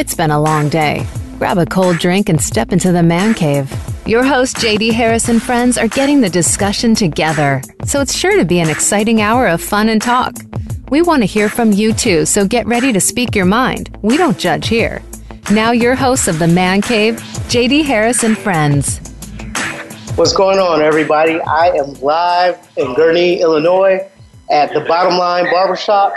It's been a long day. Grab a cold drink and step into the man cave. Your host, JD Harris and friends, are getting the discussion together, so it's sure to be an exciting hour of fun and talk. We want to hear from you too, so get ready to speak your mind. We don't judge here. Now, your hosts of the Man Cave, JD Harris and friends. What's going on, everybody? I am live in Gurnee, Illinois, at the Bottom Line Barbershop,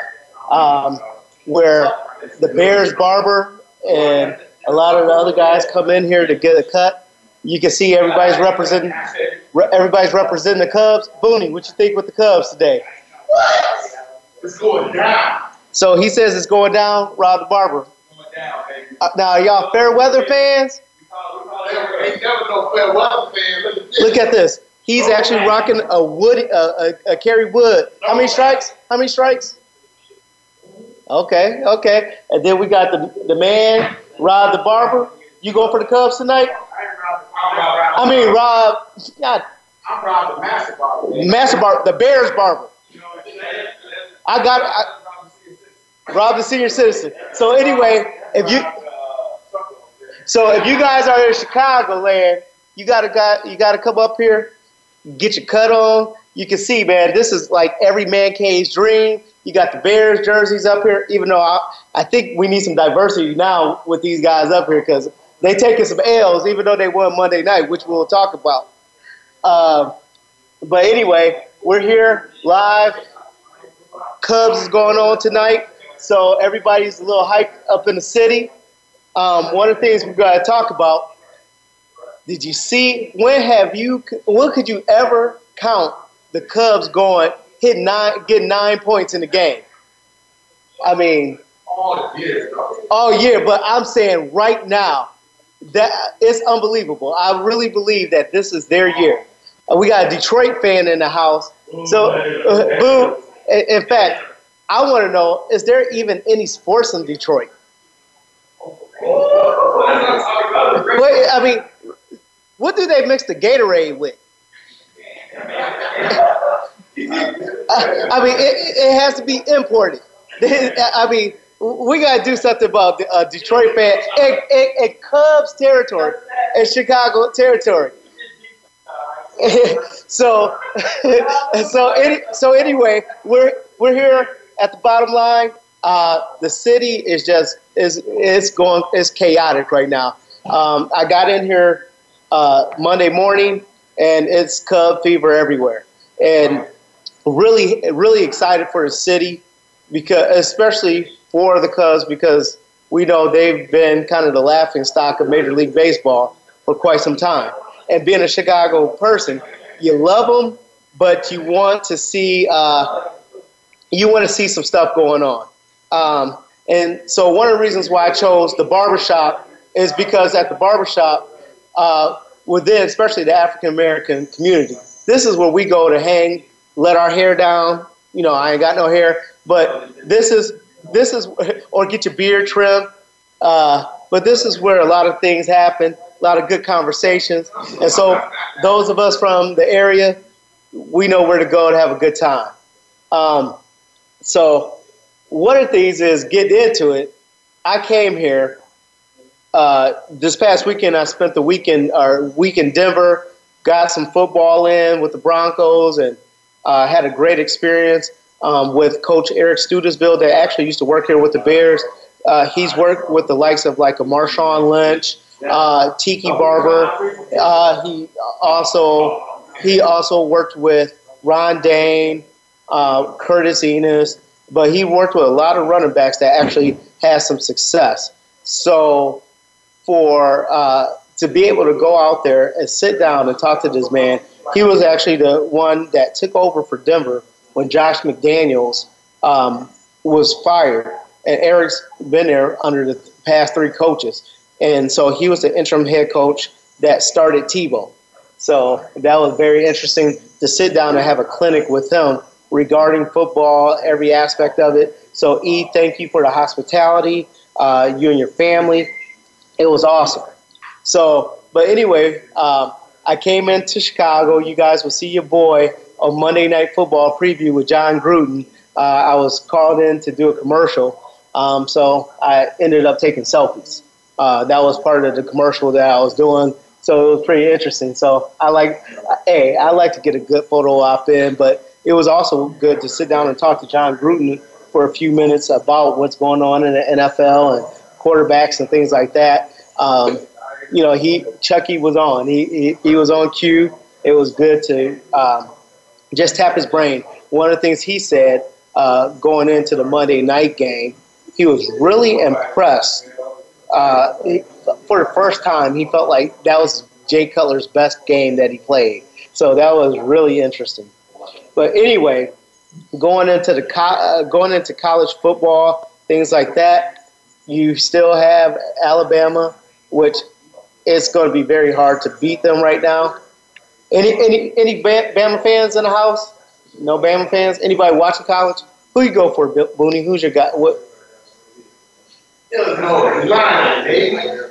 um, where the Bears barber and a lot of the other guys come in here to get a cut. You can see everybody's representing everybody's representing the Cubs. Booney, what you think with the Cubs today? What? It's going down. So he says it's going down. Rob the barber. Down. Uh, now, are y'all fair weather fans? Ain't never no fair weather fan. Look at this. He's actually rocking a wood, uh, a, a Kerry Wood. How many strikes? How many strikes? Okay, okay. And then we got the the man, Rob the barber. You going for the Cubs tonight? I mean, Rob. God, I'm Rob the Master Barber. Master Barber, the Bears barber. I got I, Rob the senior citizen. So anyway, if you so if you guys are in Chicago land, you gotta got you gotta come up here, get your cut on. You can see, man, this is like every man cave's dream. You got the Bears jerseys up here, even though I, I think we need some diversity now with these guys up here because they taking some L's, even though they won Monday night, which we'll talk about. Uh, but anyway, we're here live. Cubs is going on tonight, so everybody's a little hyped up in the city. Um, one of the things we've got to talk about. Did you see? When have you? When could you ever count the Cubs going hit nine, get nine points in the game? I mean, All year, all year, but I'm saying right now that it's unbelievable. I really believe that this is their year. Uh, we got a Detroit fan in the house, so uh, boo. In fact, I want to know: is there even any sports in Detroit? I mean, what do they mix the Gatorade with? I mean, it, it has to be imported. I mean, we got to do something about the uh, Detroit fan and, Cubs territory and Chicago territory. so, so, any, so anyway, we're we're here at the bottom line. Uh, the city is just is is going is chaotic right now. Um, I got in here uh, Monday morning, and it's Cub fever everywhere, and really really excited for the city because especially for the Cubs because we know they've been kind of the laughing stock of Major League Baseball for quite some time. And being a Chicago person, you love them, but you want to see uh, you want to see some stuff going on. Um, and so one of the reasons why I chose the barbershop is because at the barbershop, uh, within especially the African American community, this is where we go to hang, let our hair down. You know, I ain't got no hair, but this is this is or get your beard trimmed. Uh, but this is where a lot of things happen, a lot of good conversations, and so those of us from the area, we know where to go to have a good time. Um, so one of the things is getting into it. I came here uh, this past weekend. I spent the weekend or week in Denver, got some football in with the Broncos, and uh, had a great experience um, with Coach Eric Studesville that actually used to work here with the Bears. Uh, he's worked with the likes of like a Marshawn Lynch, uh, Tiki Barber. Uh, he also he also worked with Ron Dayne, uh, Curtis Enis, but he worked with a lot of running backs that actually had some success. So for uh, to be able to go out there and sit down and talk to this man, he was actually the one that took over for Denver when Josh McDaniels um, was fired, and Eric's been there under the past three coaches, and so he was the interim head coach that started Tebow. So that was very interesting to sit down and have a clinic with him regarding football, every aspect of it. So E, thank you for the hospitality, uh, you and your family. It was awesome. So, but anyway, um, I came into Chicago. You guys will see your boy on Monday Night Football preview with Jon Gruden. Uh, I was called in to do a commercial, Um, so I ended up taking selfies. Uh, that was part of the commercial that I was doing. So it was pretty interesting. So I like, hey, I like to get a good photo op in, but it was also good to sit down and talk to Jon Gruden for a few minutes about what's going on in the NFL and quarterbacks and things like that. Um, you know, he Chucky was on. He, he, he was on cue. It was good to um, just tap his brain. One of the things he said uh, going into the Monday night game, he was really impressed. Uh, he, for the first time, he felt like that was Jay Cutler's best game that he played. So that was really interesting. But anyway, going into the co- uh, going into college football, things like that, you still have Alabama, which is going to be very hard to beat them right now. Any any any Bama fans in the house? No Bama fans. Anybody watching college? Who you go for, Booney? Who's your guy? What?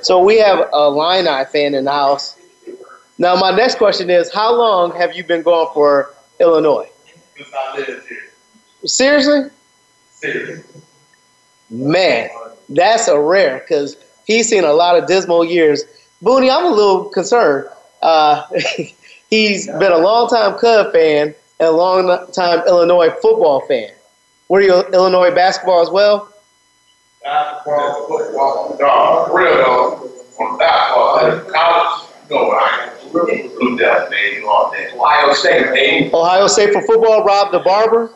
So we have a Illini fan in the house. Now my next question is, how long have you been going for Illinois? Since I lived here. Seriously? Seriously. Man, that's a rare because he's seen a lot of dismal years. Booney, I'm a little concerned. Uh, he's been a long time Cub fan and a long time Illinois football fan. Were you Illinois basketball as well? Basketball, football, no, real though. On basketball, college, no, I Blue Devils, baby, all day. Ohio State, baby. Ohio State for football, Rob the Barber.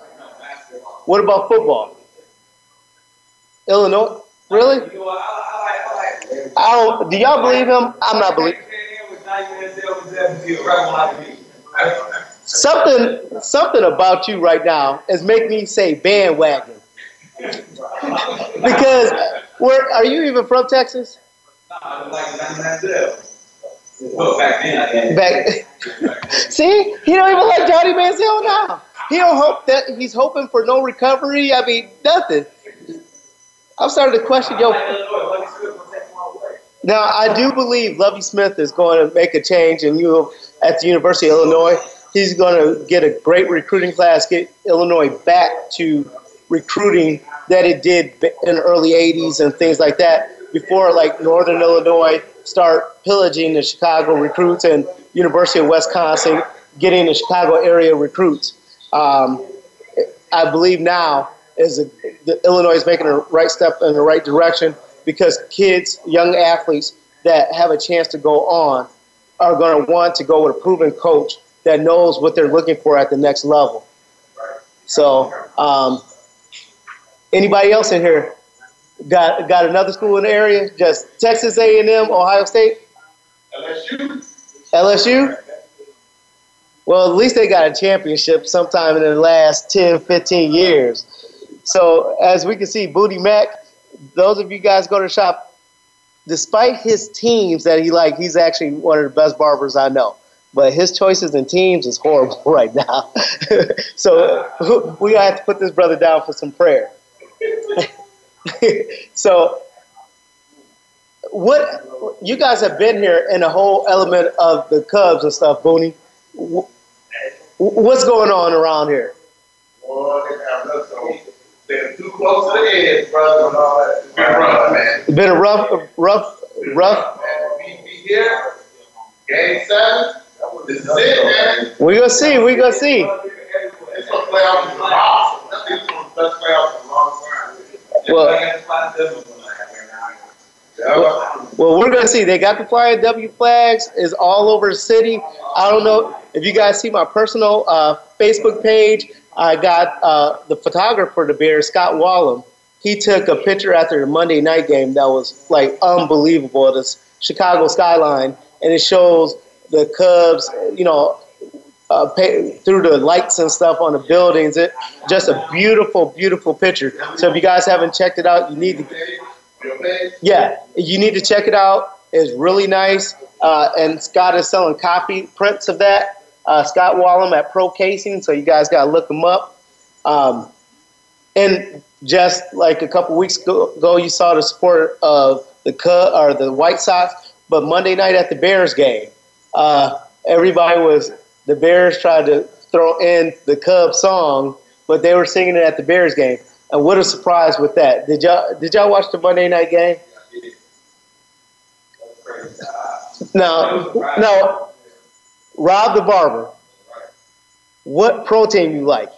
What about football? Illinois? Really? I don't. Do y'all believe him? I'm not believing. Something, something about you right now is making me say bandwagon. because where are you even from Texas? Back. See, he don't even like Johnny Manziel now. He don't hope that he's hoping for no recovery. I mean, nothing. I'm starting to question yo. Now I do believe Lovie Smith is going to make a change, and you at the University of Illinois, he's going to get a great recruiting class, get Illinois back to recruiting that it did in the early '80s and things like that. Before, like Northern Illinois start pillaging the Chicago recruits and University of Wisconsin getting the Chicago area recruits. Um, I believe now is a, the Illinois is making a right step in the right direction because kids, young athletes that have a chance to go on are going to want to go with a proven coach that knows what they're looking for at the next level. So, um, anybody else in here got got another school in the area? Just Texas A&M, Ohio State, LSU. LSU. Well, at least they got a championship sometime in the last 10, 15 years. So as we can see, Booty Mac, those of you guys go to shop, despite his teams that he like, he's actually one of the best barbers I know. But his choices in teams is horrible right now. so we have to put this brother down for some prayer. so what you guys have been here in the whole element of the Cubs and stuff, Booney. What's going on around here? Been too close to the edge, brother, and all that. It's been rough, man. It's been a rough, rough, rough. Man, we be here, game seven. This is it, man. We gonna see. We gonna see. It's gonna play out in the box. I think it's gonna best play in a long time. Well, well, well, we're gonna see. They got the flying W flags is all over the city. I don't know if you guys see my personal uh, Facebook page. I got uh, the photographer the Bears, Scott Wallum. He took a picture after the Monday night game that was like unbelievable. This Chicago skyline, and it shows the Cubs, you know, uh, pay, through the lights and stuff on the buildings. It just a beautiful, beautiful picture. So if you guys haven't checked it out, you need to. Yeah, you need to check it out. It's really nice, uh, and Scott is selling copy prints of that uh, Scott Wallum at Pro Casing, so you guys got to look him up. Um, and just like a couple weeks ago, you saw the support of the Cub or the White Sox, but Monday night at the Bears game, uh, everybody was the Bears tried to throw in the Cubs song, but they were singing it at the Bears game. And what a surprise with that. Did y'all did y'all watch the Monday night game? No, no. Rob the barber. What protein you like?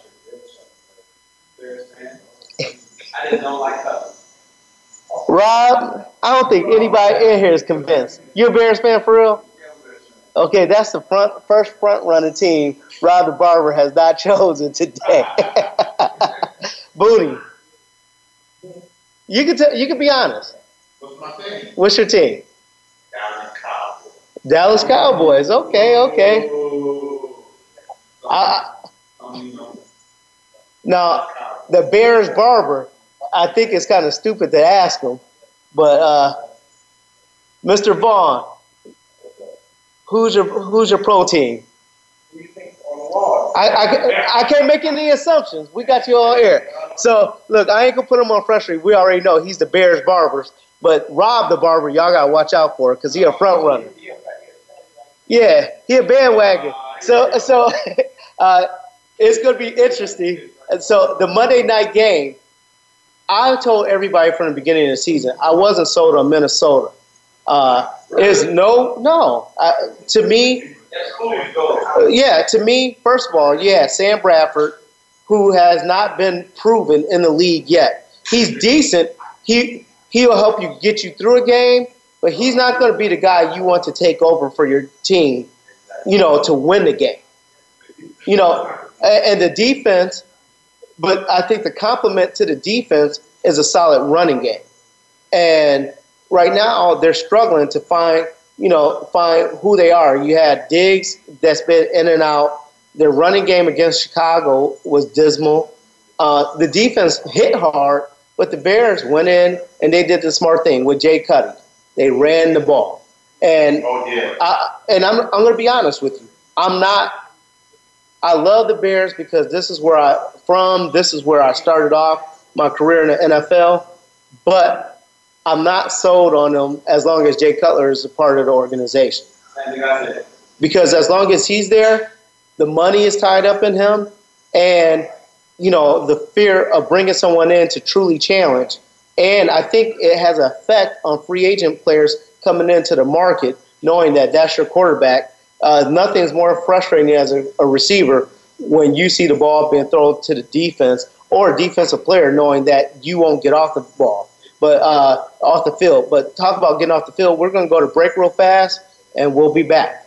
I didn't know like. Rob, I don't think anybody in here is convinced. You a Bears fan for real? Okay, that's the front first front running team Rob the Barber has not chosen today. Booty. You can tell, you can be honest. What's my thing? What's your team? Dallas Cowboys. Okay, okay. I, now the Bears barber, I think it's kind of stupid to ask him, but uh, Mr. Vaughn, who's your who's your pro team? I, I, I can't make any assumptions. We got you all here. So look, I ain't gonna put him on frustration. We already know he's the Bears barbers, but Rob the barber, y'all gotta watch out for because he a front runner. Yeah, he a bandwagon. So so uh, it's gonna be interesting. And so the Monday night game, I told everybody from the beginning of the season I wasn't sold on Minnesota. Uh, is no no uh, to me. Yeah, to me, first of all, yeah, Sam Bradford, who has not been proven in the league yet. He's decent. He he'll help you get you through a game, but he's not going to be the guy you want to take over for your team. You know, to win the game. You know, and, and the defense. But I think the complement to the defense is a solid running game, and right now they're struggling to find you know, find who they are. You had Diggs that's been in and out. Their running game against Chicago was dismal. Uh, the defense hit hard, but the Bears went in and they did the smart thing with Jay Cutty. They ran the ball. And Oh, yeah. I, and I'm, I'm going to be honest with you. I'm not. I love the Bears because this is where I from. This is where I started off my career in the NFL. But I'm not sold on them as long as Jay Cutler is a part of the organization. Same thing I said. Because as long as he's there, the money is tied up in him, and you know the fear of bringing someone in to truly challenge. And I think it has an effect on free agent players coming into the market, knowing that that's your quarterback. Uh, nothing's more frustrating as a, a receiver when you see the ball being thrown to the defense or a defensive player knowing that you won't get off the ball, but uh, off the field. But talk about getting off the field. We're going to go to break real fast, and we'll be back.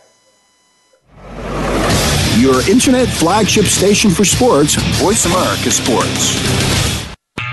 Your internet flagship station for sports, Voice America Sports.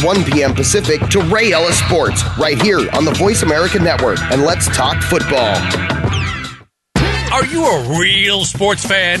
1 p.m. Pacific to Ray Ellis Sports right here on the Voice America Network. And let's talk football. Are you a real sports fan?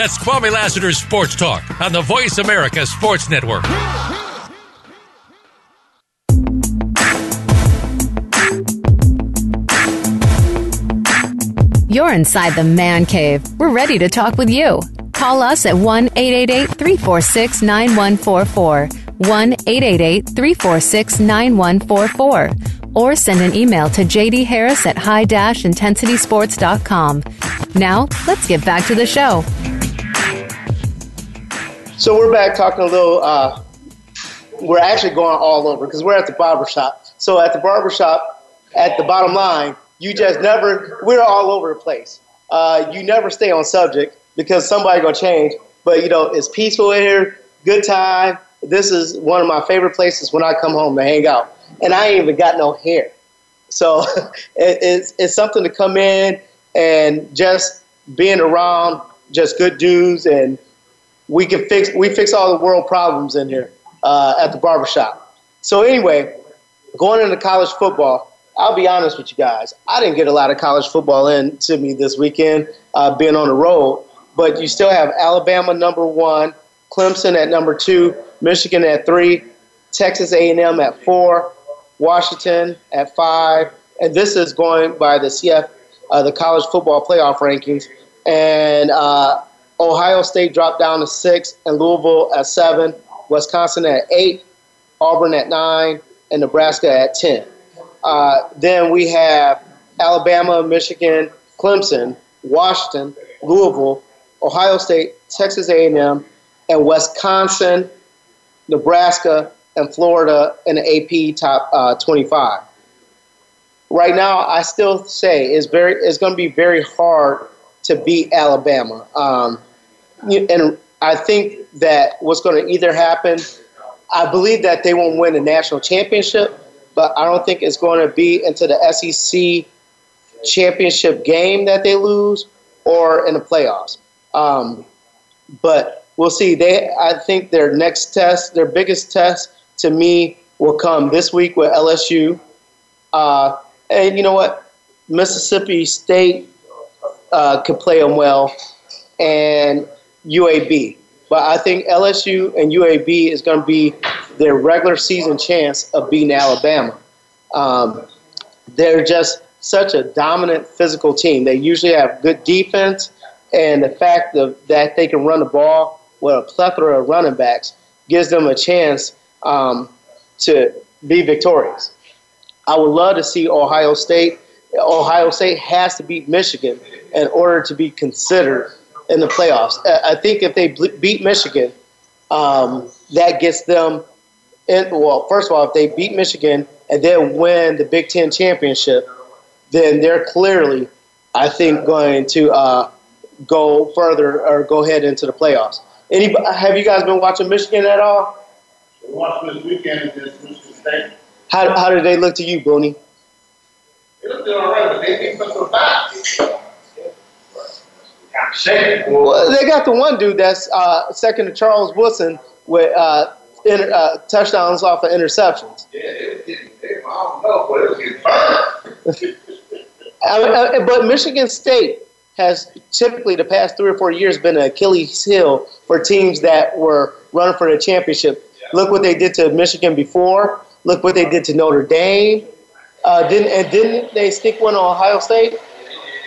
That's Kwame Lassiter's Sports Talk on the Voice America Sports Network. You're inside the man cave. We're ready to talk with you. Call us at 1 888 346 9144. 1 888 346 9144. Or send an email to JD Harris at high intensitysports.com. Now, let's get back to the show. So we're back talking a little. Uh, we're actually going all over because we're at the barber shop. So at the barber shop, at the bottom line, you just never. We're all over the place. Uh, you never stay on subject because somebody gonna change. But you know, it's peaceful in here, good time. this is one of my favorite places when I come home to hang out. And I ain't even got no hair. So it, it's, it's something to come in and just being around just good dudes and we can fix we fix all the world problems in here uh, at the barbershop. So anyway, going into college football, I'll be honest with you guys. I didn't get a lot of college football into me this weekend, uh, being on the road. But you still have Alabama number one, Clemson at number two, Michigan at three, Texas A&M at four, Washington at five, and this is going by the CF, uh, the college football playoff rankings. And uh, Ohio State dropped down to six, and Louisville at seven, Wisconsin at eight, Auburn at nine, and Nebraska at ten. Uh, then we have Alabama, Michigan, Clemson, Washington, Louisville, Ohio State, Texas A&M, and Wisconsin, Nebraska, and Florida in the AP top uh, 25. Right now, I still say it's very it's going to be very hard to beat Alabama, um, and I think that what's going to either happen. I believe that they won't win a national championship, but I don't think it's going to be into the SEC championship game that they lose or in the playoffs. Um, but we'll see. They, I think their next test, their biggest test to me, will come this week with LSU. Uh, and you know what? Mississippi State uh, could play them well, and UAB. But I think LSU and UAB is going to be their regular season chance of beating Alabama. Um, they're just such a dominant physical team. They usually have good defense, and the fact of, that they can run the ball with a plethora of running backs gives them a chance um, to be victorious. I would love to see Ohio State. Ohio State has to beat Michigan in order to be considered in the playoffs. I think if they beat Michigan, um, that gets them. In, well, first of all, if they beat Michigan and then win the Big Ten championship, then they're clearly, I think, going to uh, go further or go ahead into the playoffs. Any, have you guys been watching Michigan at all? Watched this weekend against Michigan State. How, how did they look to you, Booney? They looked all right, but they think so fast. Well, they got the one dude that's uh, second to Charles Woodson with uh, inter, uh, touchdowns off of interceptions. Yeah, they, I don't know, but it was getting burned. I mean, but Michigan State has typically the past three or four years been an Achilles heel for teams that were running for the championship. Look what they did to Michigan before. Look what they did to Notre Dame. Uh, didn't and didn't they stick one on Ohio State?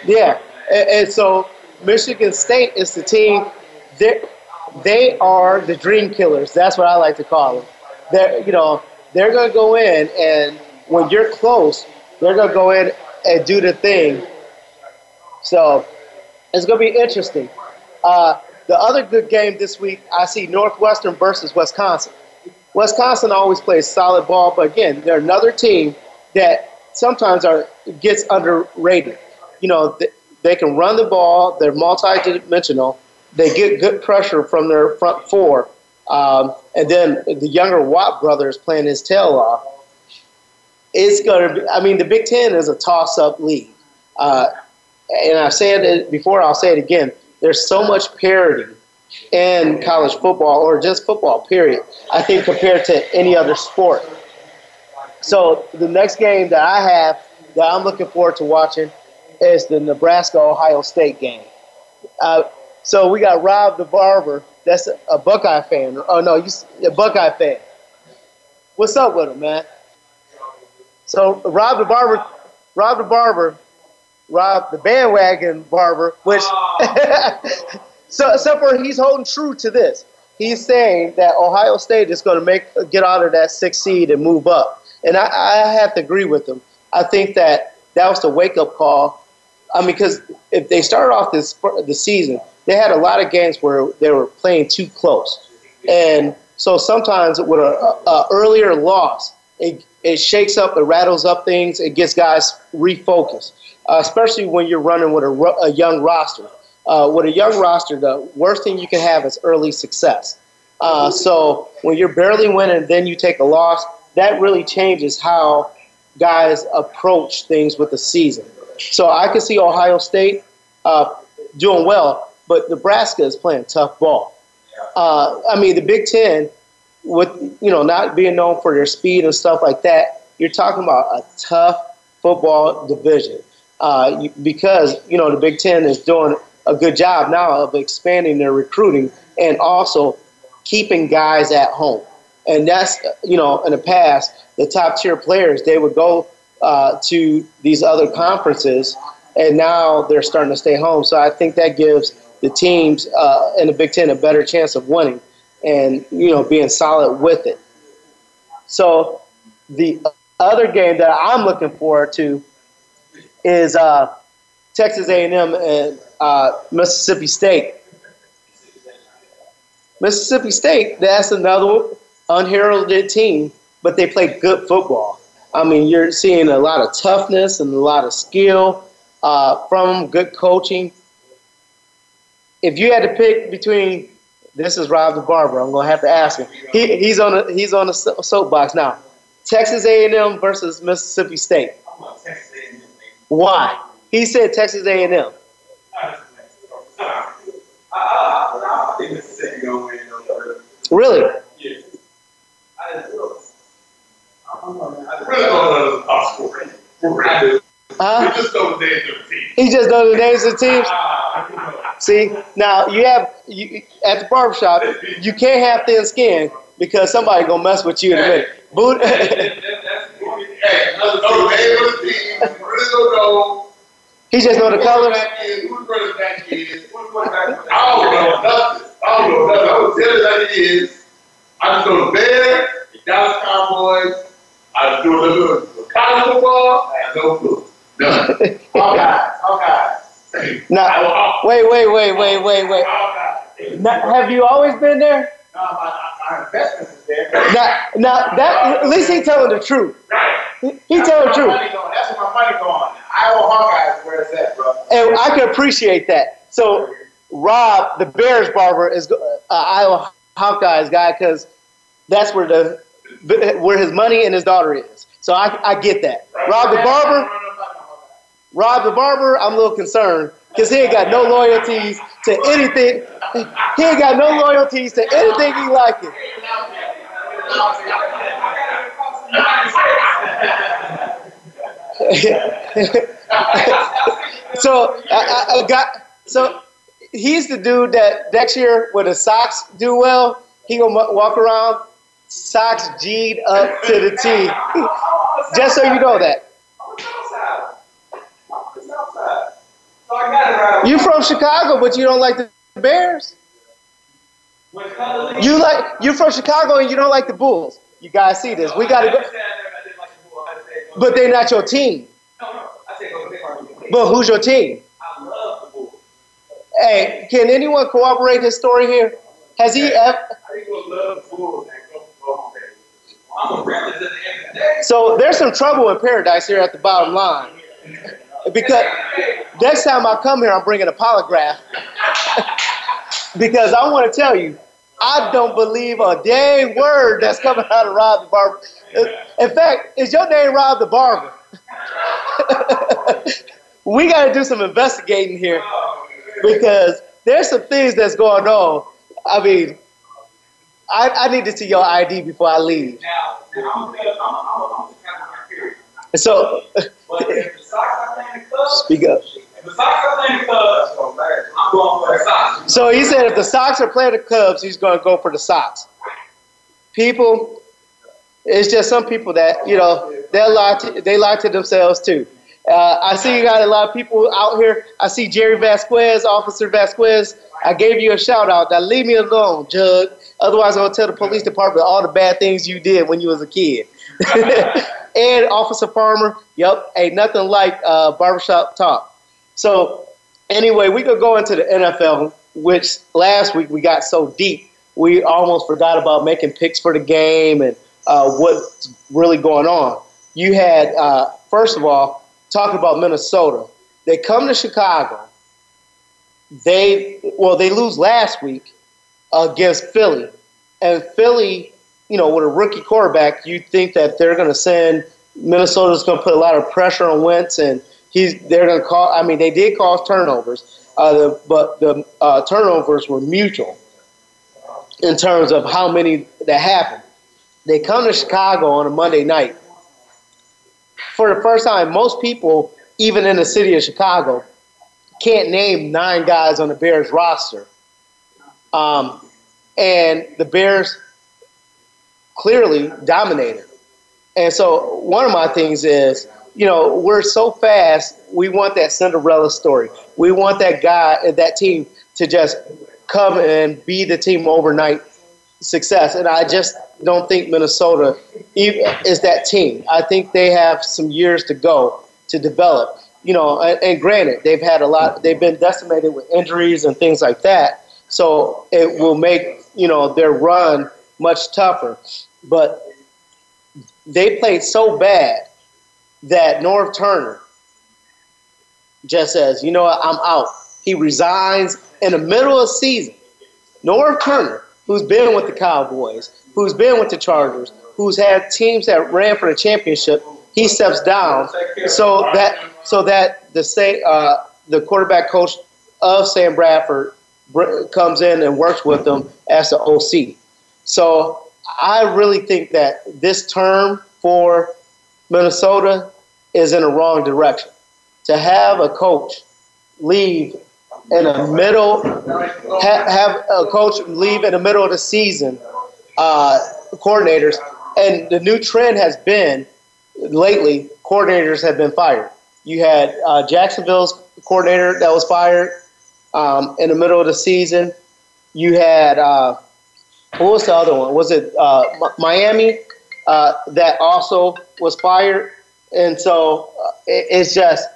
Yeah, and, and so Michigan State is the team. They they are the dream killers. That's what I like to call them. They're you know they're gonna go in and when you're close, they're gonna go in and do the thing. So it's going to be interesting. Uh, the other good game this week, I see Northwestern versus Wisconsin. Wisconsin always plays solid ball, but again, they're another team that sometimes are gets underrated. You know, they, can run the ball. They're multi-dimensional. They get good pressure from their front four, um, and then the younger Watt brothers playing his tail off. It's going to be. I mean, the Big Ten is a toss-up league. Uh, and I've said it before, I'll say it again. There's so much parity in college football or just football, period, I think, compared to any other sport. So the next game that I have that I'm looking forward to watching is the Nebraska Ohio State game. Uh, so we got Rob the Barber. That's a, Buckeye fan. Oh, no, you a Buckeye fan. What's up with him, man? So Rob the Barber, Rob the Barber Rob the bandwagon barber, which so except for he's holding true to this. He's saying that Ohio State is going to make get out of that sixth seed and move up, and I, I have to agree with him. I think that that was the wake up call. I mean, because if they started off this the season, they had a lot of games where they were playing too close, and so sometimes with a, a earlier loss, it, it shakes up, it rattles up things, it gets guys refocused uh, especially when you're running with a, a young roster. Uh, with a young roster, the worst thing you can have is early success. Uh, so when you're barely winning, then you take a loss, that really changes how guys approach things with the season. So I can see Ohio State uh, doing well, but Nebraska is playing tough ball. Uh, I mean, the Big Ten, with you know not being known for their speed and stuff like that, you're talking about a tough football division uh, you- because you know the Big Ten is doing a good job now of expanding their recruiting and also keeping guys at home. And that's you know in the past the top tier players they would go uh, to these other conferences, and now they're starting to stay home. So I think that gives the teams uh, in the Big Ten a better chance of winning and you know being solid with it. So the other game that I'm looking forward to is uh, Texas A&M and uh, Mississippi State. Mississippi State, that's another unheralded team, but they play good football. I mean, you're seeing a lot of toughness and a lot of skill uh, from good coaching. If you had to pick between, this is Rob the Barber. I'm gonna have to ask him. He, he's on a he's on a soapbox now. Texas A&M versus Mississippi State. Why? He said Texas A&M. Really? Yeah. I just look. I don't know. I really don't know the top score. I do. Huh? Just know the names of the team. He just knows the names of the teams. Ah. See, now you have you, at the barbershop, you can't have thin skin because somebody gonna mess with you in a minute. Boot. That- that- that's- Hey, know the name of the team. Really don't know. he just know the colors. quarterback is, Who the quarterback is. Who's quarterback for the- I don't know nothing. I don't know nothing. I will tell you that it is. I just know the Bears, the Dallas Cowboys. I do a little college football. I have no clue. None. Hawkeyes, Hawkeyes. Now, wait, wait, wait, wait, wait, wait. Now, have you always been there? No, my, my investments is there. Now, now that at least he telling the truth. Right. He, he telling the truth, my money going. That's where my money going. Iowa Hawkeyes is where it's at, bro. and I can appreciate that. So, Rob, the Bears barber, is uh, Iowa Hawkeyes guy because that's where the Uh, where his money and his daughter is. So I, I get that. Rob the barber, Rob the barber, I'm a little concerned because he ain't got no loyalties to anything. He ain't got no loyalties to anything he like it. so I, I got so he's the dude that next year when the Sox do well, he gonna walk around socks G'd up to the T. Just so you know that. You from Chicago, but you don't like the Bears. You like you're from Chicago and you don't like the Bulls. You guys see this. We gotta go, but they're not your team. But who's your team? Hey, can anyone corroborate his story here? Has he ever? So there's some trouble in paradise here at the bottom line. Because next time I come here, I'm bringing a polygraph. because I want to tell you, I don't believe a dang word that's coming out of Rob the Barber. In fact, is your name Rob the Barber? we got to do some investigating here because there's some things that's going on. I mean, I, I need to see your ID before I leave. So, speak up. So he said if the Sox are playing the Cubs, he's going to go for the Sox. People, it's just some people that you know they lie to, they lie to themselves too. Uh, I see you got a lot of people out here. I see Jerry Vasquez, Officer Vasquez. I gave you a shout out. Now leave me alone, Jug. Otherwise, I'm gonna tell the police department all the bad things you did when you was a kid. and Officer Farmer, yep, ain't nothing like uh, barbershop talk. So anyway, we could go into the NFL, which last week we got so deep, we almost forgot about making picks for the game and uh, what's really going on. You had, uh, first of all, talking about Minnesota. They come to Chicago. They well, they lose last week against Philly, And Philly, you know, with a rookie quarterback, you think that they're going to send Minnesota's going to put a lot of pressure on Wentz, and he's they're going to call. I mean, they did cause turnovers, uh, the, but the uh, turnovers were mutual in terms of how many that happened. They come to Chicago on a Monday night. For the first time, most people, even in the city of Chicago, can't name nine guys on the Bears roster. Um, and the Bears clearly dominated. And so one of my things is, you know, we're so fast. We want that Cinderella story. We want that guy, and that team, to just come and be the team overnight success. And I just don't think Minnesota is that team. I think they have some years to go to develop. You know, and, and granted, they've had a lot. They've been decimated with injuries and things like that. So it will make you know their run much tougher. But they played so bad that Norv Turner just says, you know what, I'm out. He resigns in the middle of season. Norv Turner, who's been with the Cowboys, who's been with the Chargers, who's had teams that ran for the championship, he steps down so that so that the say uh, the quarterback coach of Sam Bradford comes in and works with them as the OC. So I really think that this term for Minnesota is in the wrong direction. To have a coach leave in the middle, ha- have a coach leave in the middle of the season, uh, coordinators, and the new trend has been lately coordinators have been fired. You had uh, Jacksonville's coordinator that was fired um, in the middle of the season. You had uh, what was the other one? Was it uh, Miami uh, that also was fired? And so uh, it, it's just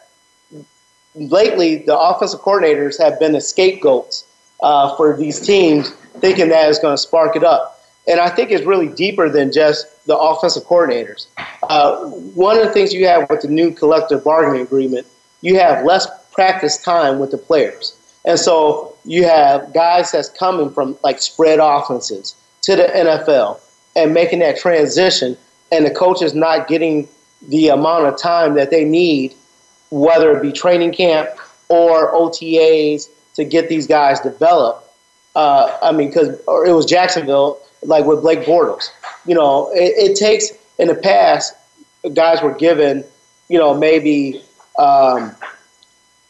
lately the offensive coordinators have been the scapegoats uh, for these teams, thinking that it's going to spark it up. And I think it's really deeper than just the offensive coordinators. Uh, one of the things you have with the new collective bargaining agreement, you have less practice time with the players. And so you have guys that's coming from like spread offenses to the NFL and making that transition, and the coach is not getting the amount of time that they need, whether it be training camp or OTAs, to get these guys developed. Uh, I mean, because it was Jacksonville, like with Blake Bortles. You know, it, it, takes in the past, guys were given, you know, maybe um,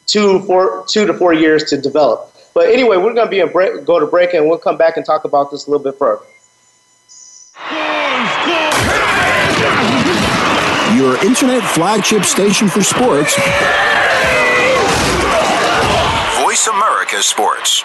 two, four, two to four years to develop. But anyway, we're going to be a break, go to break, and we'll come back and talk about this a little bit further. Your internet flagship station for sports. Voice America Sports.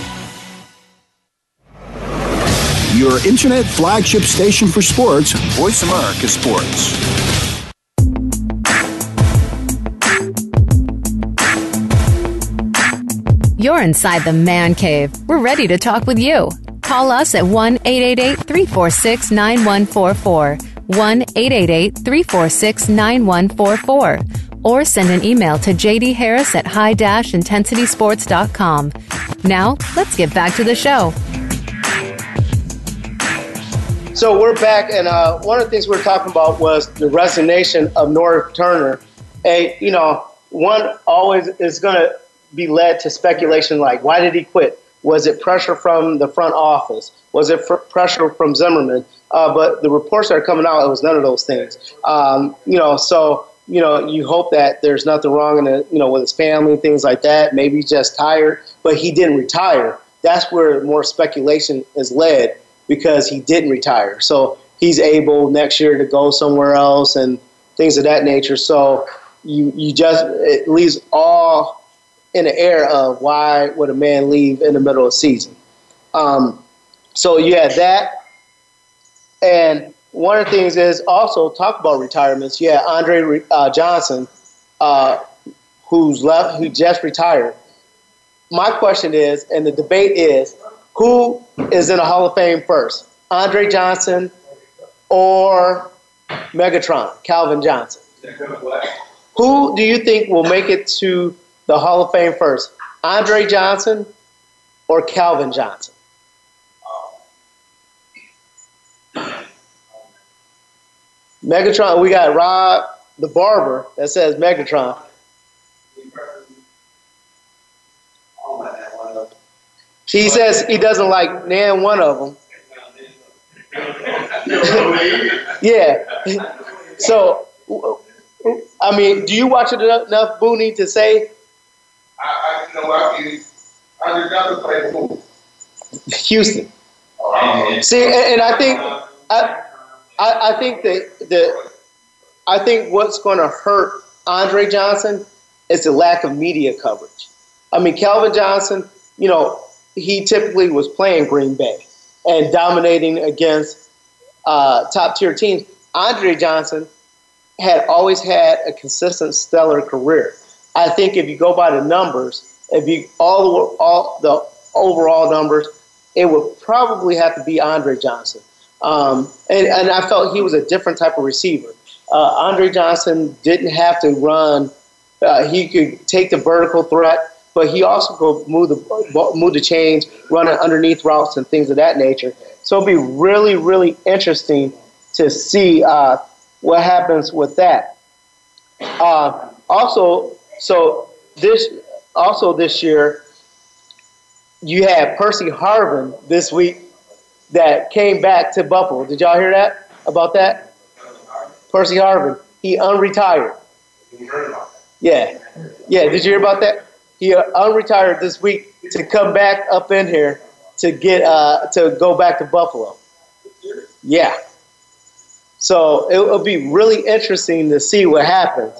Your internet flagship station for sports, Voice America Sports. You're inside the man cave. We're ready to talk with you. Call us at 1 888 346 9144. 1 888 346 9144. Or send an email to jdharris at high intensitysports.com. Now, let's get back to the show. So we're back, and uh, one of the things we are talking about was the resignation of Norv Turner. And, you know, one always is going to be led to speculation like, why did he quit? Was it pressure from the front office? Was it pressure from Zimmerman? Uh, but the reports that are coming out, it was none of those things. Um, you know, so you know, you hope that there's nothing wrong in it, you know, with his family and things like that. Maybe he's just tired, but he didn't retire. That's where more speculation is led because he didn't retire. So he's able next year to go somewhere else and things of that nature. So you you just it leaves all in the air of why would a man leave in the middle of season. Um, so you had that, and one of the things is also talk about retirements. Yeah, Andre uh, Johnson, uh, who's left, who just retired. My question is, and the debate is, who is in the Hall of Fame first, Andre Johnson or Megatron, Calvin Johnson? Who do you think will make it to the Hall of Fame first, Andre Johnson or Calvin Johnson? Megatron, we got Rob the barber that says Megatron. He says he doesn't like nan one of them. yeah. So, I mean, do you watch it enough, Booney, to say? I, I you know I, I did not play pool. Houston. Uh-huh. See, and, and I think I, I, I think that the I think what's going to hurt Andre Johnson is the lack of media coverage. I mean, Calvin Johnson, you know, he typically was playing Green Bay and dominating against uh, top tier teams. Andre Johnson had always had a consistent stellar career. I think if you go by the numbers, if you all the all the overall numbers, it would probably have to be Andre Johnson. Um, and, and I felt he was a different type of receiver. Uh, Andre Johnson didn't have to run. Uh, he could take the vertical threat, but he also could move the move the chains, run underneath routes and things of that nature. So it'll be really, really interesting to see uh, what happens with that. Uh, also, so this also this year, you had Percy Harvin this week that came back to Buffalo. Did y'all hear that about that? Percy Harvin, he unretired. Yeah, yeah. Did you hear about that? He uh, unretired this week to come back up in here to get uh, to go back to Buffalo. Yeah. So it will be really interesting to see what happens.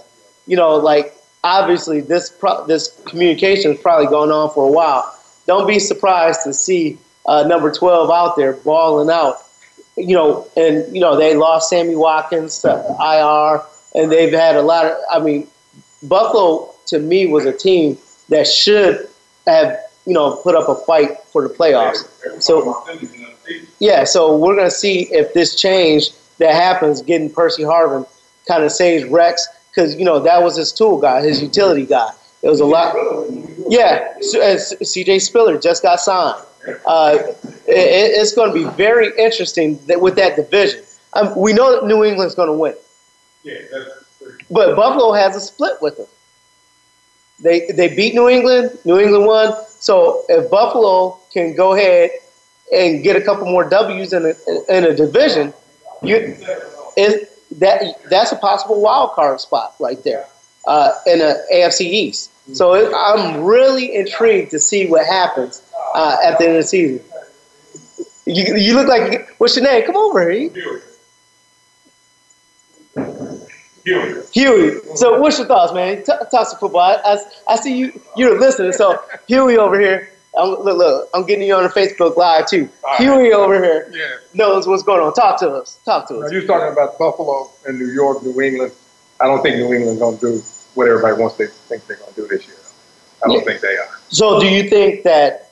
You know, like obviously this pro- this communication is probably going on for a while. Don't be surprised to see uh, number 12 out there balling out. You know, and, you know, they lost Sammy Watkins to IR, and they've had a lot of, I mean, Buffalo to me was a team that should have, you know, put up a fight for the playoffs. So, yeah, so we're going to see if this change that happens, getting Percy Harvin, kind of saves Rex, because, you know, that was his tool guy, his utility guy. It was a lot. Yeah, CJ Spiller just got signed. Uh, it, it's going to be very interesting that with that division. Um, we know that New England's going to win. Yeah, but Buffalo has a split with them. They they beat New England. New England won. So if Buffalo can go ahead and get a couple more W's in a, in a division, you is that that's a possible wild card spot right there uh, in the AFC East. So it, I'm really intrigued to see what happens uh, at the end of the season. You, you look like, what's your name? Come over here. Huey. Huey. So what's your thoughts, man? T- talk some football. I, I, I, see you, you're listening. So Huey over here, I'm, look, look, I'm getting you on the Facebook Live too. All Huey right. over here yeah. knows what's going on. Talk to us. Talk to us. Now, you're talking about Buffalo and New York, New England. I don't think New England's going to do what everybody wants to think they're going to do this year. I don't yeah. think they are. So do you think that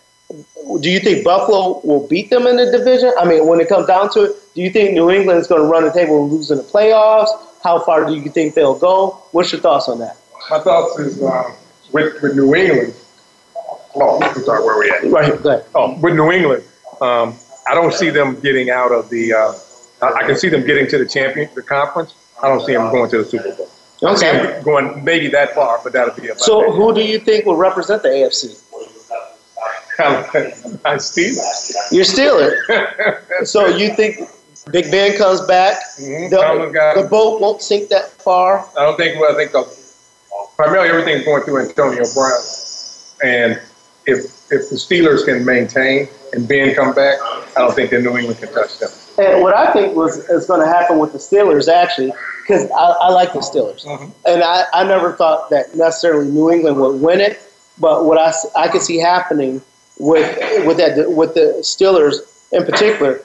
do you think Buffalo will beat them in the division? I mean, when it comes down to it, do you think New England is going to run the table and lose in the playoffs? How far do you think they'll go? What's your thoughts on that? My thoughts is um, with, with New England. Oh, I'm sorry, where are we at? Right, go ahead. Oh, with New England, um, I don't see them getting out of the. Uh, I can see them getting to the champion, the conference. I don't see them going to the Super Bowl. Okay. Going maybe that far, but that'll be about So, it. who do you think will represent the AFC? I Steeler. You're Steeler. so you think Big Ben comes back. Mhm. The, the boat won't sink that far. I don't think. Well, I think the, primarily everything's going through Antonio Brown, and if if the Steelers can maintain and Ben come back, I don't think that New England can touch them. And what I think was is going to happen with the Steelers actually, because I, I like the Steelers, and I, I never thought that necessarily New England would win it. But what I, I could see happening with with that with the Steelers in particular,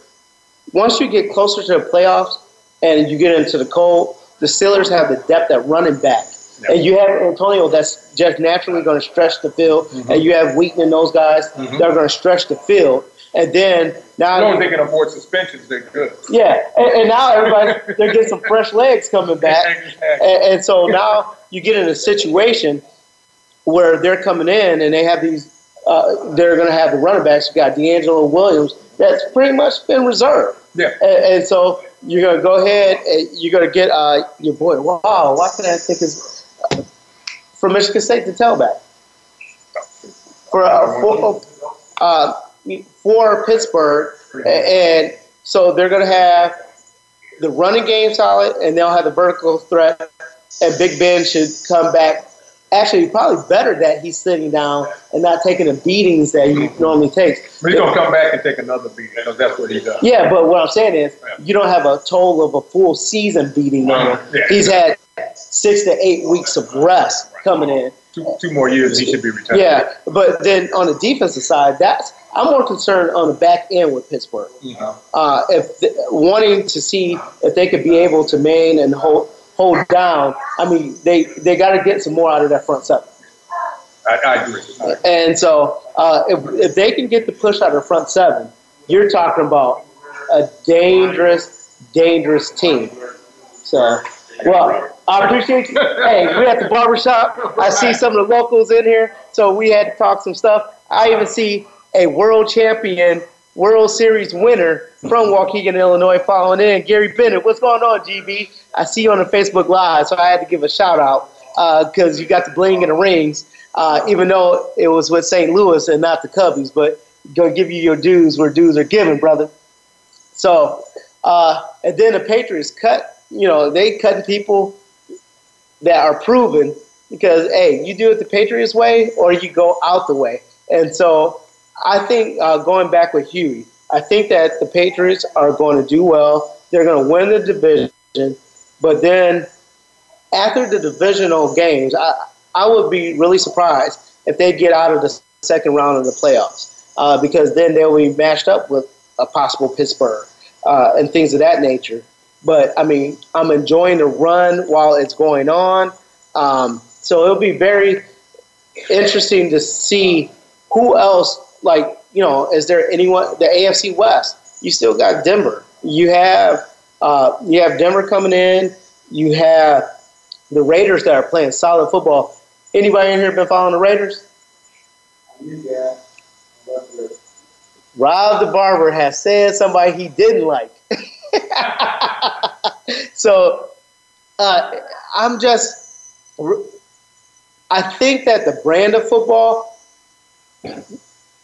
once you get closer to the playoffs and you get into the cold, the Steelers have the depth at running back. And you have Antonio that's just naturally going to stretch the field, mm-hmm. and you have Wheaton and those guys mm-hmm. that are going to stretch the field. And then now As long as they can afford suspensions, they're good. yeah, and, and now everybody they're getting some fresh legs coming back, and, and so now you get in a situation where they're coming in and they have these. Uh, they're going to have the running backs. You got DeAngelo Williams. That's pretty much been reserved. Yeah. And, and so you're going to go ahead and you're going to get uh, your boy. Wow, why can I think is uh, from Michigan State, to tailback for uh, for, uh, for Pittsburgh, and so they're going to have the running game solid, and they'll have the vertical threat. And Big Ben should come back. Actually, probably better that he's sitting down and not taking the beatings that he normally takes. But he's gonna come back and take another beating because that's what he does. Yeah, but what I'm saying is, you don't have a total of a full season beating on him. Yeah. He's had six to eight weeks of rest coming in. Two, two more years, he should be retired. Yeah, but then on the defensive side, that's I'm more concerned on the back end with Pittsburgh. Mhm. Uh, if th- wanting to see if they could be able to main and hold hold down, I mean they they got to get some more out of that front seven. I, I agree. And so uh, if if they can get the push out of the front seven, you're talking about a dangerous, dangerous team. So, well, I appreciate you. Hey, we're at the barbershop. I see some of the locals in here, so we had to talk some stuff. I even see a world champion, World Series winner from Waukegan, Illinois, following in. Gary Bennett, what's going on, GB? I see you on the Facebook Live, so I had to give a shout out because you got the bling and the rings, uh, even though it was with St. Louis and not the Cubbies. But gonna give you your dues where dues are given, brother. So, uh, and then the Patriots cut, you know, they cutting people that are proven because, hey, you do it the Patriots way or you go out the way. And so I think uh, going back with Huey, I think that the Patriots are going to do well. They're going to win the division, but then after the divisional games, I, I would be really surprised if they get out of the second round of the playoffs uh, because then they'll be matched up with a possible Pittsburgh uh, and things of that nature. But I mean, I'm enjoying the run while it's going on. Um, so it'll be very interesting to see who else, like, you know, is there anyone, the AFC West, you still got Denver. You have, uh, you have Denver coming in. You have the Raiders that are playing solid football. Anybody in here been following the Raiders? Yeah. Rob the Barber has said somebody he didn't like. so uh, I'm just, I think that the brand of football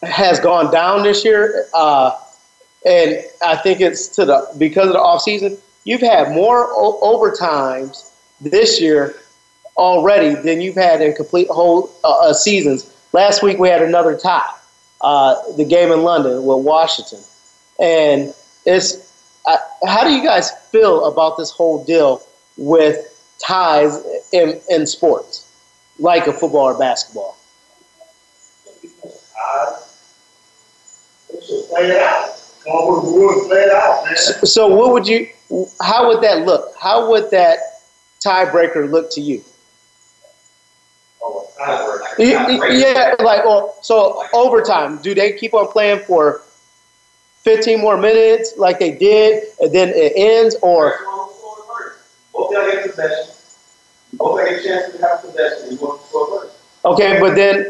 has gone down this year. Uh, and I think it's to the because of the off season. You've had more o- overtimes this year already than you've had in complete whole uh, uh, seasons. Last week we had another tie, uh, the game in London with Washington, and it's. How do you guys feel about this whole deal with ties in, in sports, like a football or basketball? Should play it out. Come up with the rules, play it out, man. So, so what would you? How would that look? How would that tiebreaker look to you? Oh, tiebreaker. Y- y- Yeah, like well, so overtime. Do they keep on playing for 15 more minutes like they did, and then it ends, or Both y'all get possession. Both y'all get a chance to have possession. You want to score first. okay? But then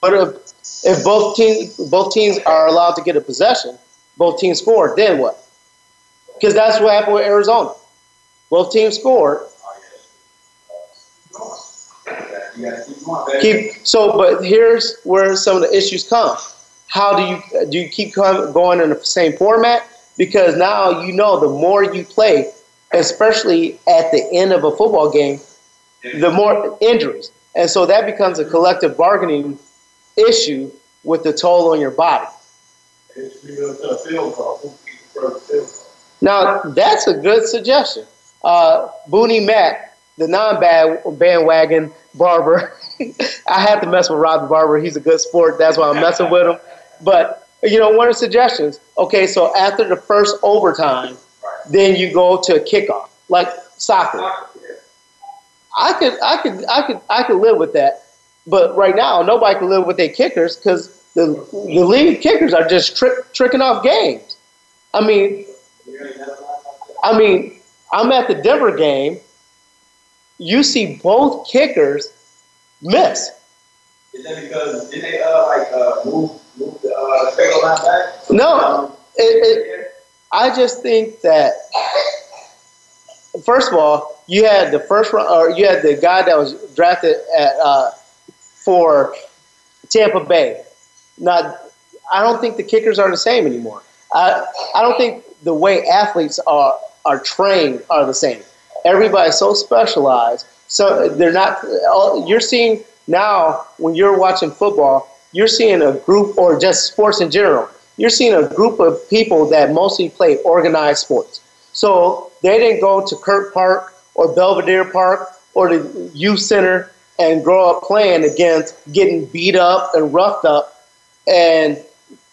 what if if both teams both teams are allowed to get a possession, both teams score, then what? Because that's what happened with Arizona. Both teams baby. Keep so, but here's where some of the issues come. How do you do? You keep come, going in the same format because now you know the more you play, especially at the end of a football game, the more injuries. And so that becomes a collective bargaining issue with the toll on your body. Now, that's a good suggestion. Uh, Booney Mac, the non bandwagon barber, I have to mess with Rob the Barber. He's a good sport. That's why I'm messing with him. But, you know, one of the suggestions okay, so after the first overtime, then you go to a kickoff, like soccer. I could, I could, I could, I could live with that. But right now, nobody can live with their kickers because the the lead kickers are just trick, tricking off games. I mean, I mean, I'm at the Denver game. You see both kickers miss. Is that because did they uh like uh move move the uh line back? No, it, it, I just think that first of all, you had the first round, or you had the guy that was drafted at uh, for Tampa Bay. Not, I don't think the kickers are the same anymore. I, I don't think the way athletes are are trained are the same. Everybody's so specialized, so they're not. You're seeing now when you're watching football, you're seeing a group, or just sports in general. You're seeing a group of people that mostly play organized sports. So they didn't go to Kirk Park or Belvedere Park or the youth center and grow up playing against getting beat up and roughed up. And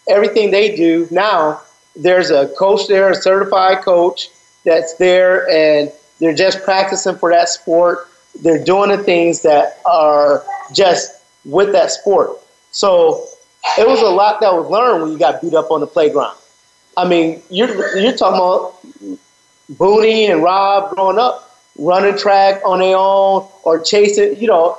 everything they do now, there's a coach there, a certified coach that's there, and they're just practicing for that sport. They're doing the things that are just with that sport. So it was a lot that was learned when you got beat up on the playground. I mean, you're you're talking about Booney and Rob growing up running track on their own or chasing, you know,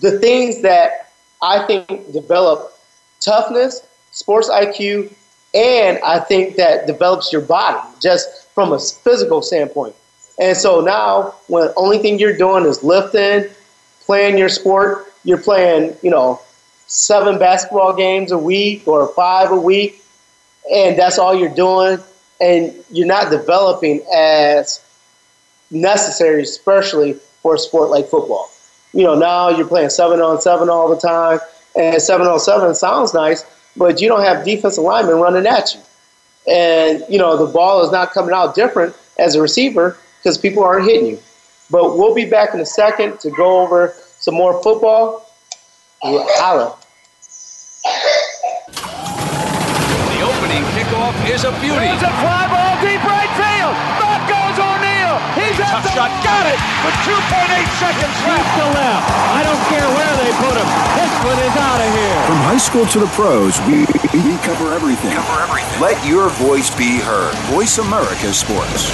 the things that I think develop toughness, sports IQ, and I think that develops your body just from a physical standpoint. And so now, when the only thing you're doing is lifting, playing your sport, you're playing, you know, seven basketball games a week or five a week, and that's all you're doing, and you're not developing as necessary, especially for a sport like football. You know, now you're playing seven on seven all the time, and seven on seven sounds nice, but you don't have defensive linemen running at you. And, you know, the ball is not coming out different as a receiver because people aren't hitting you. But we'll be back in a second to go over some more football. Holla. The opening kickoff is a beauty. It's a fly ball deep right He's at Tough the shot. got it with 2.8 seconds left. to left. I don't care where they put him. This one is out of here. From high school to the pros, we, we cover everything. Cover everything. Let your voice be heard. Voice America Sports.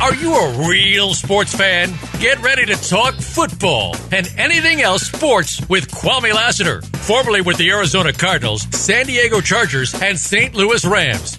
Are you a real sports fan? Get ready to talk football and anything else sports with Kwame Lassiter, formerly with the Arizona Cardinals, San Diego Chargers, and St. Louis Rams.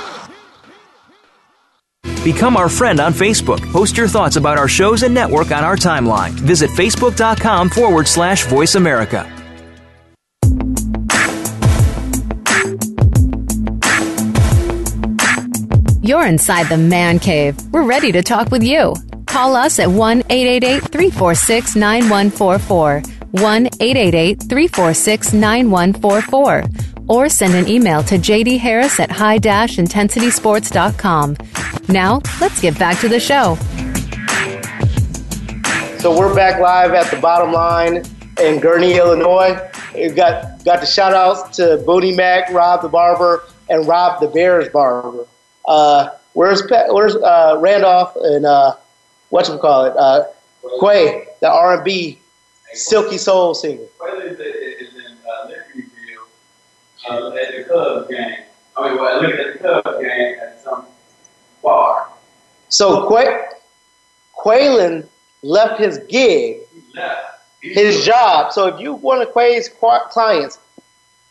Become our friend on Facebook. Post your thoughts about our shows and network on our timeline. Visit facebook.com forward slash voice America. You're inside the man cave. We're ready to talk with you. Call us at 1 888 346 9144. 1 888 346 9144. Or send an email to JD Harris at high intensitysports.com. Now, let's get back to the show. So we're back live at the bottom line in Gurnee, Illinois. We've got got the shout outs to Booney Mac, Rob the Barber, and Rob the Bears Barber. Uh, where's Pe- where's uh, Randolph and uh, what you call it? Uh, Quay, the R and B silky soul singer. Whether is is in uh, Libertyville uh, at the Cubs game. I mean, well, look at the Cubs game at some bar. So Quay, Quaylen left his gig, his job. So if you one of Quay's clients,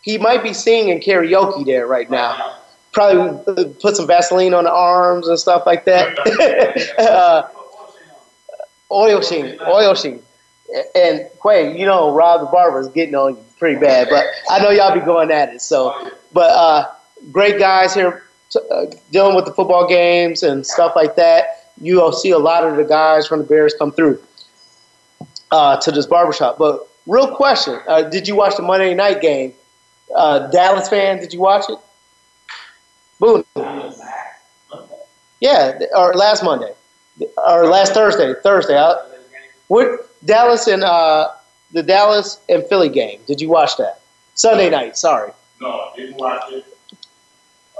he might be singing karaoke there right now. Probably put some Vaseline on the arms and stuff like that. uh, oil sheen, oil sheen. And Quay, you know, Rob the barber is getting on you pretty bad, but I know y'all be going at it. So, but uh, great guys here uh, dealing with the football games and stuff like that. You'll see a lot of the guys from the Bears come through uh, to this barbershop. But real question: uh, Did you watch the Monday night game? Uh, Dallas fan, did you watch it? Boom. Yeah, or last Monday, or last Thursday. Thursday. I, what Dallas and uh, the Dallas and Philly game? Did you watch that? Sunday night. Sorry. No, I didn't watch it.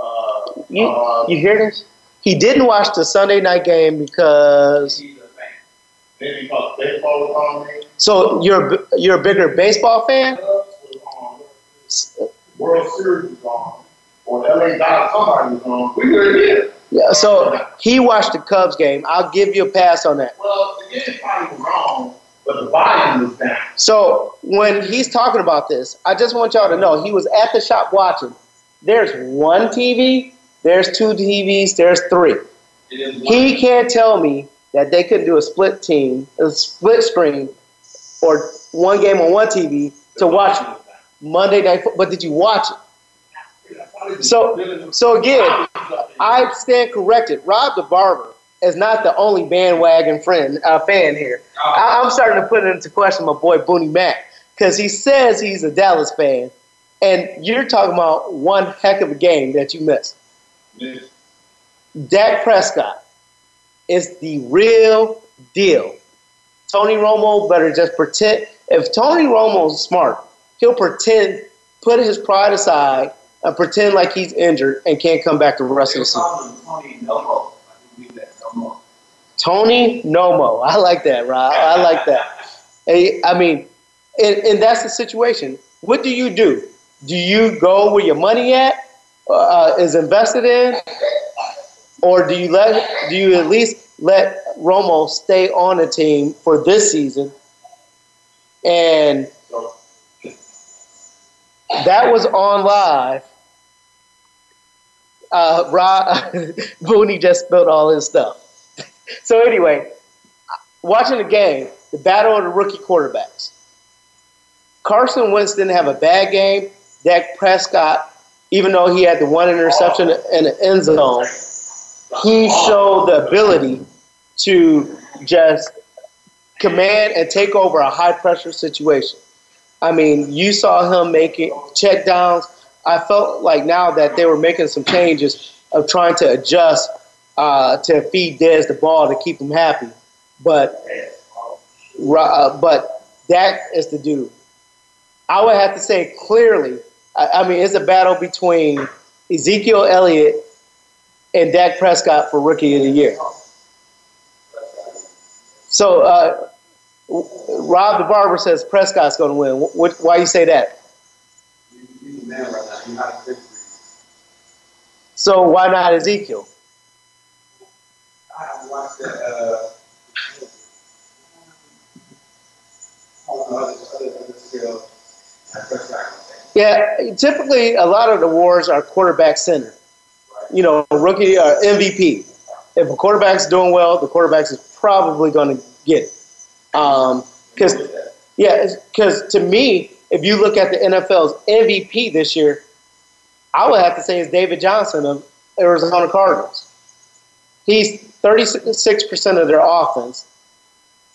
Uh, you um, you hear this? He didn't watch the Sunday night game because. Maybe because baseball was on me. So you're you're a bigger baseball fan? Um, World Series was on, or LA Dodgers somebody was on. We were here. Yeah. So he watched the Cubs game. I'll give you a pass on that. Well, the game probably wrong, but the volume was down. So when he's talking about this, I just want y'all to know he was at the shop watching. There's one TV, there's two TVs, there's three. He can't tell me that they couldn't do a split team, a split screen, or one game on one TV to watch Monday night. Football. But did you watch it? So, so again, I stand corrected. Rob the barber is not the only bandwagon friend uh, fan here. I, am starting to put it into question my boy Booney Mac because he says he's a Dallas fan, and you're talking about one heck of a game that you missed. Dak Prescott is the real deal. Tony Romo better just pretend. If Tony Romo's smart, he'll pretend, put his pride aside, and pretend like he's injured and can't come back the rest of the season. Tony Nomo. Tony Nomo. I like that, Rob. I like that. I mean, and, and that's the situation. What do you do? Do you go where your money at uh, is invested in, or do you let do you at least let Romo stay on the team for this season? And that was on live. Uh, Booney just spilled all his stuff. so anyway, watching the game, the battle of the rookie quarterbacks. Carson Wentz didn't have a bad game. Dak Prescott, even though he had the one interception in the end zone, he showed the ability to just command and take over a high pressure situation. I mean, you saw him making check downs. I felt like now that they were making some changes of trying to adjust uh, to feed Dez the ball to keep him happy. But uh, but that is the dude. I would have to say clearly. I, I mean, it's a battle between Ezekiel Elliott and Dak Prescott for Rookie of the Year. So, uh, Rob the Barber says Prescott's going to win. What, why you say that? So why not Ezekiel? Yeah, typically a lot of the wars are quarterback centered. You know, rookie or uh, MVP. If a quarterback's doing well, the quarterback is probably going to get it. Because, um, yeah, because to me, if you look at the NFL's MVP this year, I would have to say it's David Johnson of Arizona Cardinals. He's 36% of their offense.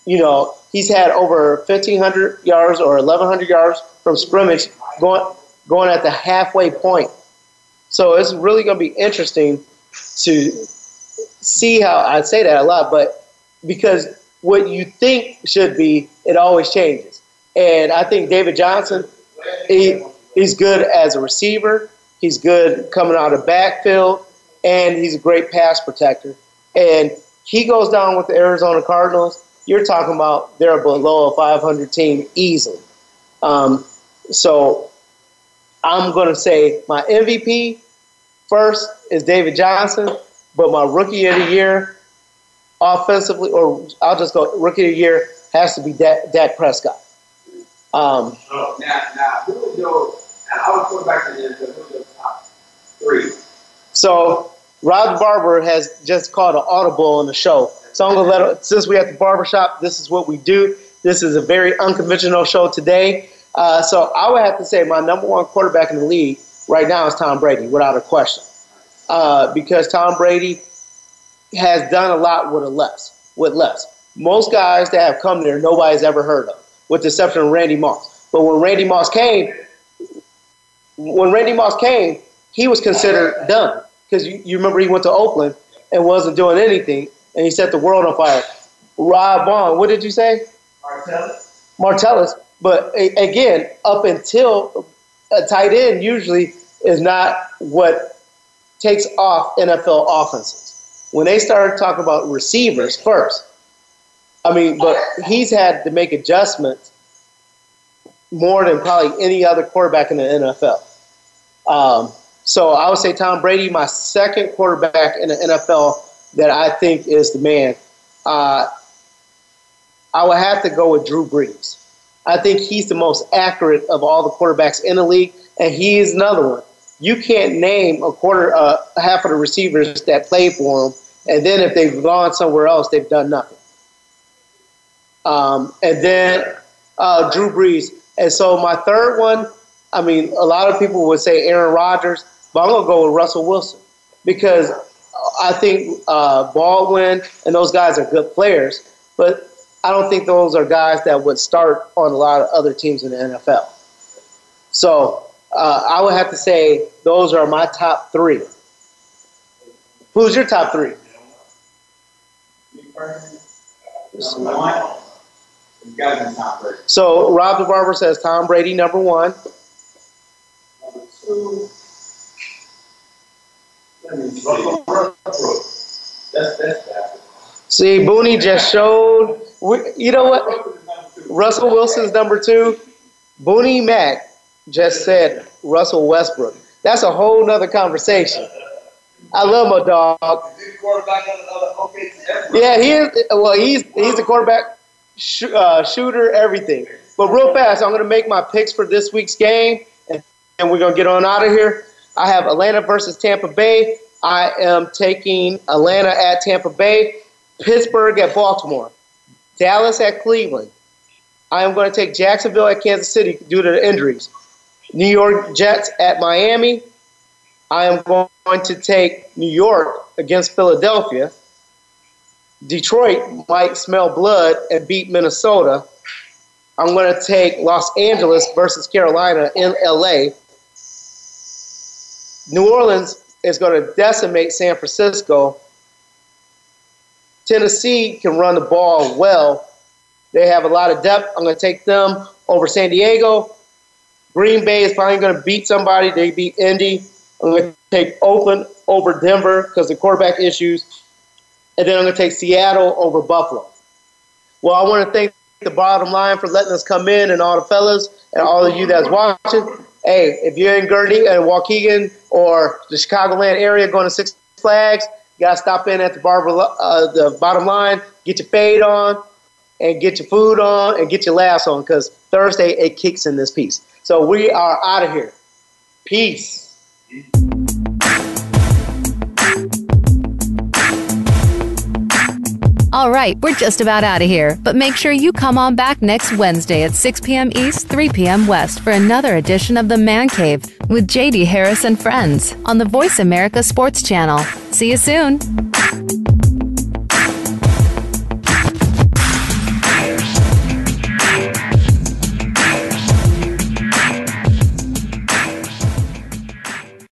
You know, he's had over 1,500 yards or 1,100 yards from scrimmage going, going at the halfway point. So it's really going to be interesting to see how I say that a lot, but because what you think should be, it always changes. And I think David Johnson, he, he's good as a receiver. He's good coming out of backfield, and he's a great pass protector. And he goes down with the Arizona Cardinals. You're talking about they're below a 500 team easily. Um, so I'm going to say my MVP first is David Johnson, but my rookie of the year, offensively, or I'll just go rookie of the year has to be Dak, Dak Prescott. Um, oh, now, now, who was your, and I was quarterback in the NFL, who was top three? So, Rod Barber has just called an audible on the show. So since we're at the barbershop, this is what we do. This is a very unconventional show today. Uh, so I would have to say my number one quarterback in the league right now is Tom Brady, without a question. Uh, because Tom Brady has done a lot with a less, with less. Most guys that have come there, nobody's ever heard of, with the exception of Randy Moss. But when Randy Moss came, when Randy Moss came, he was considered done because you, you remember he went to Oakland and wasn't doing anything, and he set the world on fire. Rob Vaughn, what did you say? Martellus. Martellus. But again, up until a tight end usually is not what takes off NFL offenses. When they started talking about receivers first, I mean, but he's had to make adjustments more than probably any other quarterback in the NFL. Um, so I would say Tom Brady, my second quarterback in the NFL that I think is the man. Uh, I would have to go with Drew Brees. I think he's the most accurate of all the quarterbacks in the league, and he is another one. You can't name a quarter, uh, half of the receivers that played for him, and then if they've gone somewhere else, they've done nothing. Um, and then uh, Drew Brees. And so my third one, I mean, a lot of people would say Aaron Rodgers, but I'm gonna go with Russell Wilson because I think uh, Baldwin and those guys are good players, but I don't think those are guys that would start on a lot of other teams in the NFL. So uh, I would have to say those are my top three. Who's your top three? So Rob the Barber says Tom Brady number one. Number two. See. Booney just showed. You know what? Russell Wilson's number two. Booney Mac just said Russell Westbrook. That's a whole nother conversation. I love my dog. Yeah, he is. Well, he's he's the quarterback, sh- uh, shooter, everything. But real fast, I'm going to make my picks for this week's game, and, and we're going to get on out of here. I have Atlanta versus Tampa Bay. I am taking Atlanta at Tampa Bay. Pittsburgh at Baltimore, Dallas at Cleveland. I am going to take Jacksonville at Kansas City due to the injuries. New York Jets at Miami. I am going to take New York against Philadelphia. Detroit might smell blood and beat Minnesota. I'm going to take Los Angeles versus Carolina in LA. New Orleans is going to decimate San Francisco. Tennessee can run the ball well. They have a lot of depth. I'm going to take them over San Diego. Green Bay is probably going to beat somebody. They beat Indy. I'm going to take Oakland over Denver because of the quarterback issues. And then I'm going to take Seattle over Buffalo. Well, I want to thank the bottom line for letting us come in and all the fellas and all of you that's watching. Hey, if you're in Gurnee and Waukegan or the Chicagoland area going to Six Flags, you gotta stop in at the barber, uh, the bottom line, get your fade on, and get your food on, and get your laughs on, because Thursday it kicks in this piece. So we are out of here. Peace. All right, we're just about out of here, but make sure you come on back next Wednesday at 6 p.m. East, 3 p.m. West for another edition of The Man Cave with JD Harris and friends on the Voice America Sports Channel. See you soon.